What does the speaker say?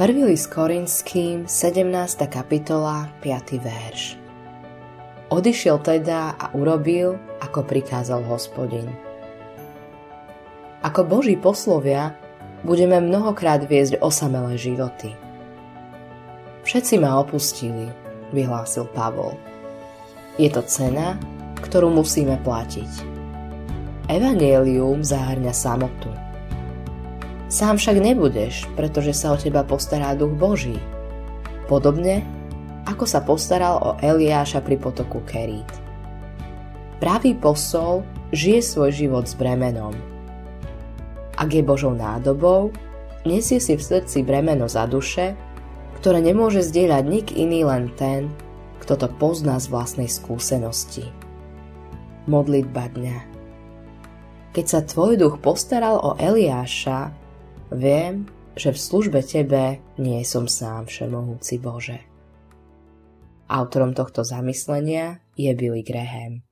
Prvý list Korinským, 17. kapitola, 5. verš. Odišiel teda a urobil, ako prikázal hospodin. Ako Boží poslovia budeme mnohokrát viesť osamelé životy. Všetci ma opustili, vyhlásil Pavol. Je to cena, ktorú musíme platiť. Evangelium zahrňa samotu Sám však nebudeš, pretože sa o teba postará duch Boží. Podobne, ako sa postaral o Eliáša pri potoku Kerít. Pravý posol žije svoj život s bremenom. Ak je Božou nádobou, nesie si v srdci bremeno za duše, ktoré nemôže zdieľať nik iný len ten, kto to pozná z vlastnej skúsenosti. Modlitba dňa Keď sa tvoj duch postaral o Eliáša, Viem, že v službe Tebe nie som sám, Všemohúci Bože. Autorom tohto zamyslenia je Billy Graham.